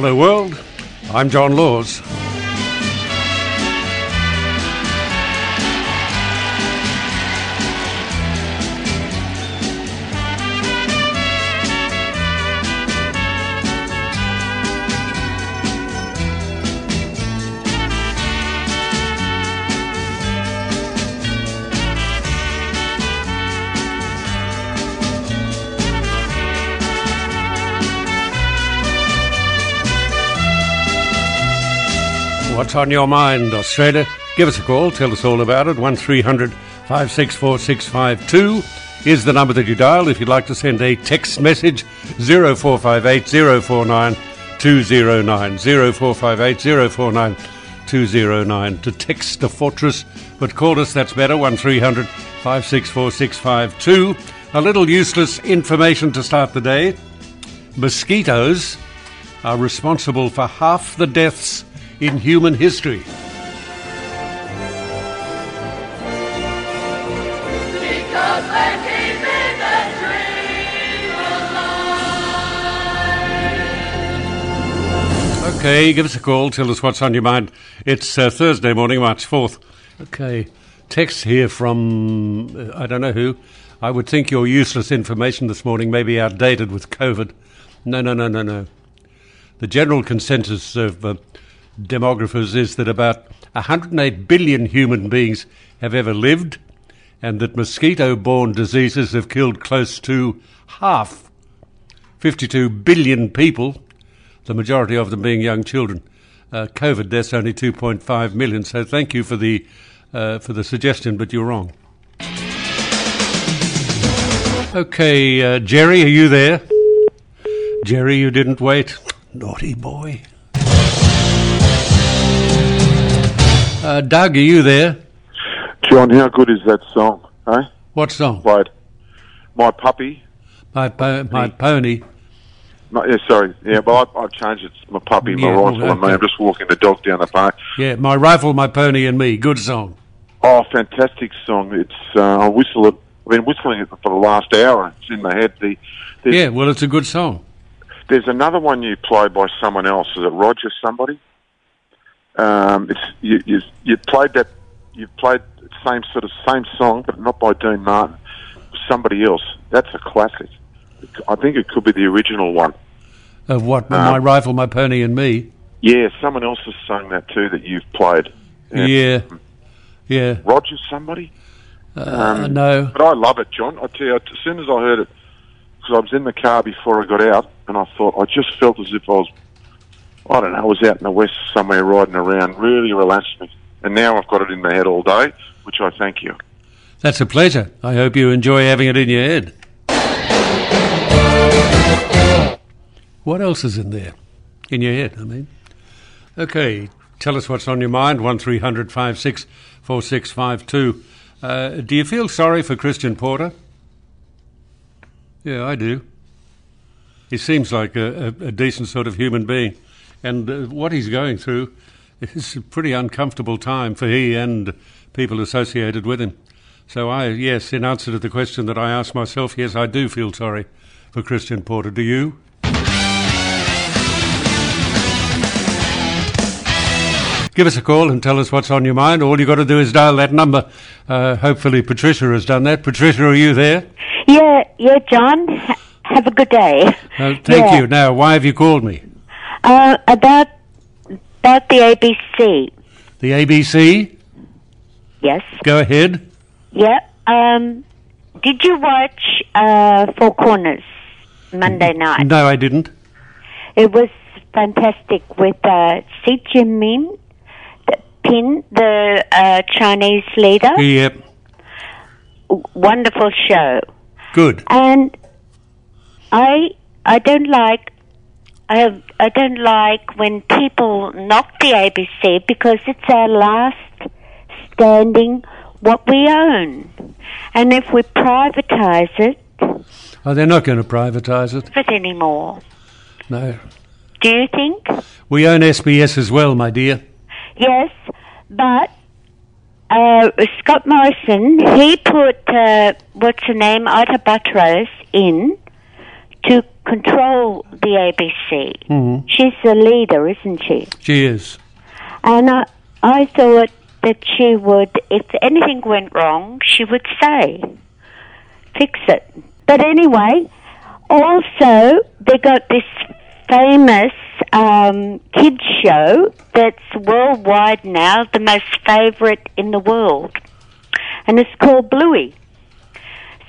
Hello, world. I'm John Laws. What's on your mind, Australia? Give us a call. Tell us all about it. 1300 564 652 is the number that you dial if you'd like to send a text message. 0458 049 209. 0458 049 209 to text the fortress. But call us, that's better. 1300 564 652. A little useless information to start the day. Mosquitoes are responsible for half the deaths in human history. Because they're keeping the dream alive. Okay, give us a call. Tell us what's on your mind. It's uh, Thursday morning, March 4th. Okay, text here from uh, I don't know who. I would think your useless information this morning may be outdated with COVID. No, no, no, no, no. The general consensus of uh, demographers is that about 108 billion human beings have ever lived, and that mosquito borne diseases have killed close to half 52 billion people, the majority of them being young children. Uh, COVID deaths only 2.5 million. So thank you for the uh, for the suggestion, but you're wrong. Okay, uh, Jerry, are you there? Jerry, you didn't wait. Naughty boy. Uh, Doug, are you there? John, how good is that song? Eh? What song? Played My Puppy. My po- my pony. No, yeah, sorry. Yeah, but I, I've changed it. It's My Puppy, My Yeah, Rifle, and me. I'm just walking the dog down the park. Yeah, my rifle, my pony, and me. Good song. Oh, fantastic song. It's uh, I whistle it. I've been whistling it for the last hour. It's in my head. The, Yeah, well, it's a good song. there's another one you play by someone else. Is it Roger somebody? Um, it's you, you, you played that. You played the same sort of same song, but not by Dean Martin. Somebody else. That's a classic. I think it could be the original one. Of what? Uh, my rifle, my pony, and me. Yeah, someone else has sung that too that you've played. Yeah. Yeah. Roger somebody? Uh, no. But I love it, John. I tell you, as soon as I heard it, because I was in the car before I got out, and I thought, I just felt as if I was, I don't know, I was out in the west somewhere riding around. Really relaxed me. And now I've got it in my head all day, which I thank you. That's a pleasure. I hope you enjoy having it in your head. What else is in there? In your head, I mean. Okay, tell us what's on your mind. 1300 56 4652. Uh, do you feel sorry for Christian Porter? Yeah, I do. He seems like a, a, a decent sort of human being. And uh, what he's going through is a pretty uncomfortable time for he and people associated with him. So, I, yes, in answer to the question that I asked myself, yes, I do feel sorry for Christian Porter. Do you? Give us a call and tell us what's on your mind. All you've got to do is dial that number. Uh, hopefully, Patricia has done that. Patricia, are you there? Yeah, yeah, John. Have a good day. Uh, thank Yeah. you. Now, why have you called me? Uh, about about the ABC. The ABC? Yes. Go ahead. Yeah. Um, did you watch uh, Four Corners Monday night? No, I didn't. It was fantastic with uh, Xi Jinping, the Pin, the uh, Chinese leader. Yep. Wonderful show. Good. and I I don't like I I don't like when people knock the ABC because it's our last standing what we own, and if we privatise it, Oh, they're not going to privatise it. it anymore. No. Do you think? We own SBS as well, my dear. Yes, but uh, Scott Morrison he put uh, what's her name Ita Buttrose in to control the ABC. Mhm. She's the leader, isn't she? She is. And I, I thought that she would, if anything went wrong, she would say, fix it. But anyway, also, they got this famous um, kids show that's worldwide now, the most favourite in the world. And it's called Bluey.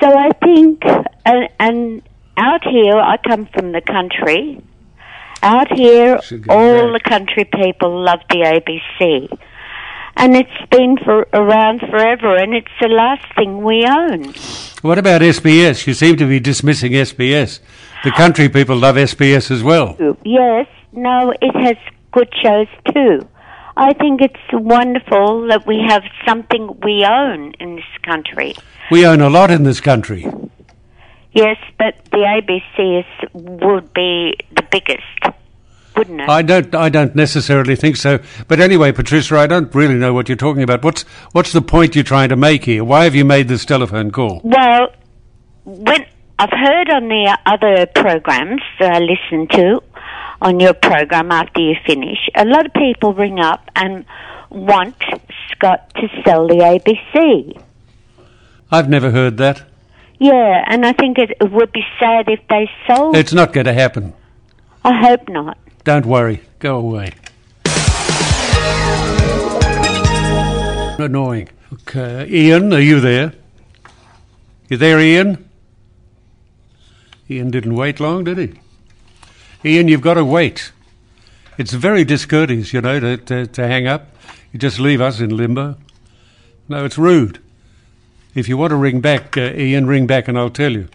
So I think, and, and out here, I come from the country. Out here, all back. the country people love the ABC. And it's been for around forever, and it's the last thing we own. What about SBS? You seem to be dismissing SBS. The country people love SBS as well. Yes, no, it has good shows too. I think it's wonderful that we have something we own in this country. We own a lot in this country. Yes, but the ABC is, would be the biggest, wouldn't it? I don't. I don't necessarily think so. But anyway, Patricia, I don't really know what you're talking about. What's What's the point you're trying to make here? Why have you made this telephone call? Well, when I've heard on the other programs that I listen to, on your program after you finish, a lot of people ring up and want Scott to sell the ABC. I've never heard that. Yeah, and I think it, it would be sad if they sold. It's not going to happen. I hope not. Don't worry. Go away. Annoying. Okay. Ian, are you there? You there, Ian? Ian didn't wait long, did he? Ian, you've got to wait. It's very discourteous, you know, to, to, to hang up. You just leave us in limbo. No, it's rude. If you want to ring back, uh, Ian, ring back and I'll tell you.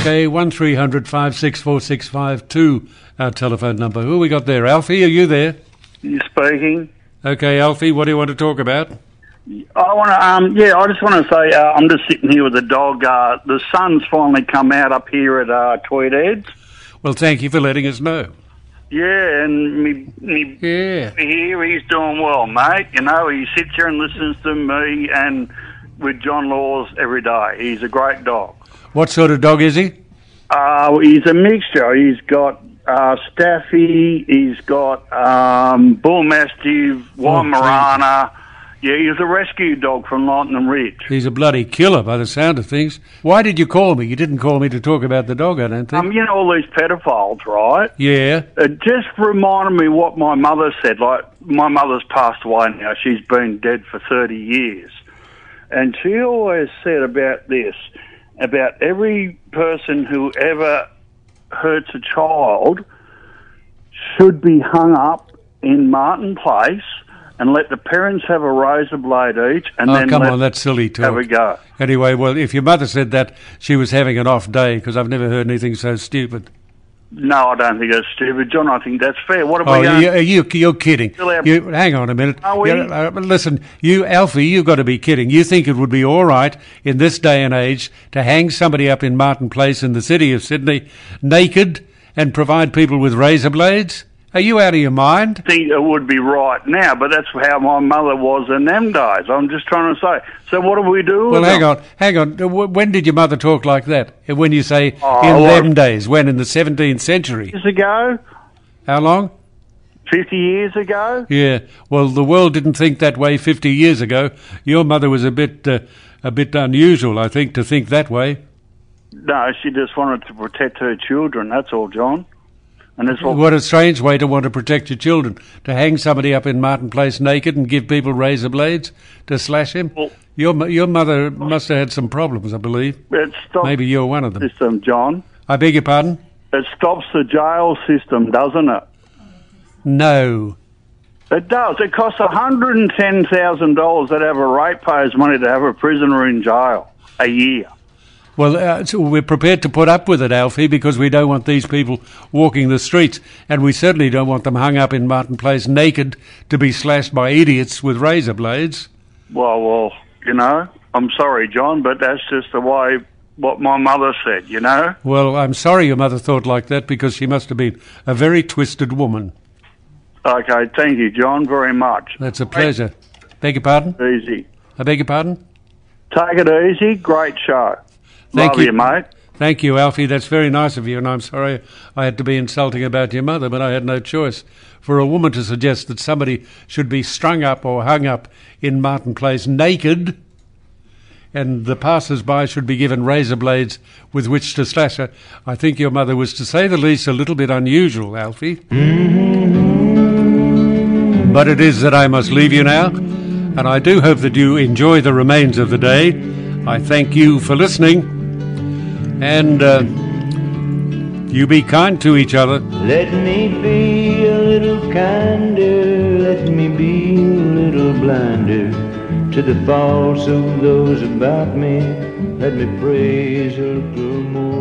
Okay, one 564652 our telephone number. Who we got there? Alfie, are you there? You speaking? Okay, Alfie, what do you want to talk about? I want to, um, yeah, I just want to say, uh, I'm just sitting here with the dog. Uh, the sun's finally come out up here at uh, Tweed Well, thank you for letting us know. Yeah, and me, me Yeah. here, he's doing well, mate. You know, he sits here and listens to me and with John Laws every day. He's a great dog. What sort of dog is he? Uh, he's a mixture. He's got uh, Staffy, he's got um, Bull Mastiff, Weimaraner. Yeah, he's a rescue dog from Lightning Ridge. He's a bloody killer by the sound of things. Why did you call me? You didn't call me to talk about the dog, I don't think. Um, you know all these pedophiles, right? yeah. It just reminded me what my mother said. Like my mother's passed away now; she's been dead for thirty years, and she always said about this: about every person who ever hurts a child should be hung up in Martin Place and let the parents have a razor blade each, and Oh, then come on, that's silly have a go. Anyway, well, if your mother said that, she was having an off day because I've never heard anything so stupid. No, I don't think that's stupid, John. I think that's fair. What are Oh, you, you, you're kidding. You, hang on a minute. Are we? You- uh, listen, you, Alfie, you've got to be kidding. You think it would be all right in this day and age to hang somebody up in Martin Place in the city of Sydney naked and provide people with razor blades? Are you out of your mind? think it would be right now, but that's how my mother was in them days. I'm just trying to say. So what do we do? Well, hang them? on, hang on. Uh, When did your mother talk like that? Uh, When you say Oh, in well- them days? When in the 17th century? Years ago, How long? fifty years ago. Yeah. Well, the world didn't think that way 50 years ago. Your mother was a bit, uh, a bit unusual, I think, to think that way. No, she just wanted to protect her children. That's all, John. And what. What a strange way to want to protect your children. To hang somebody up in Martin Place naked and give people razor blades to slash him. Well- Your your mother must have had some problems, I believe. It stops Maybe you're one of them. system, John. I beg your pardon? It stops the jail system, doesn't it? No. It does. It costs hundred and ten thousand dollars that have a ratepayer's money to have a prisoner in jail a year. Well, uh, so we're prepared to put up with it, Alfie, because we don't want these people walking the streets, and we certainly don't want them hung up in Martin Place naked to be slashed by idiots with razor blades. Well, well, you know, I'm sorry, John, but that's just the way what my mother said. You know. Well, I'm sorry your mother thought like that because she must have been a very twisted woman. Okay, thank you, John, very much. That's a pleasure. Beg your pardon? Easy. I beg your pardon? Take it easy. Great show. Thank Love you. you, mate. Thank you, Alfie. That's very nice of you, and I'm sorry I had to be insulting about your mother, but I had no choice. For a woman to suggest that somebody should be strung up or hung up in Martin Place naked, and the passers-by should be given razor blades with which to slash her, I think your mother was, to say the least, a little bit unusual, Alfie. Mm-hmm. But it is that I must leave you now, and I do hope that you enjoy the remains of the day. I thank you for listening, and uh, you be kind to each other. Let me be a little kinder, let me be a little blinder to the faults of those about me. Let me praise a little more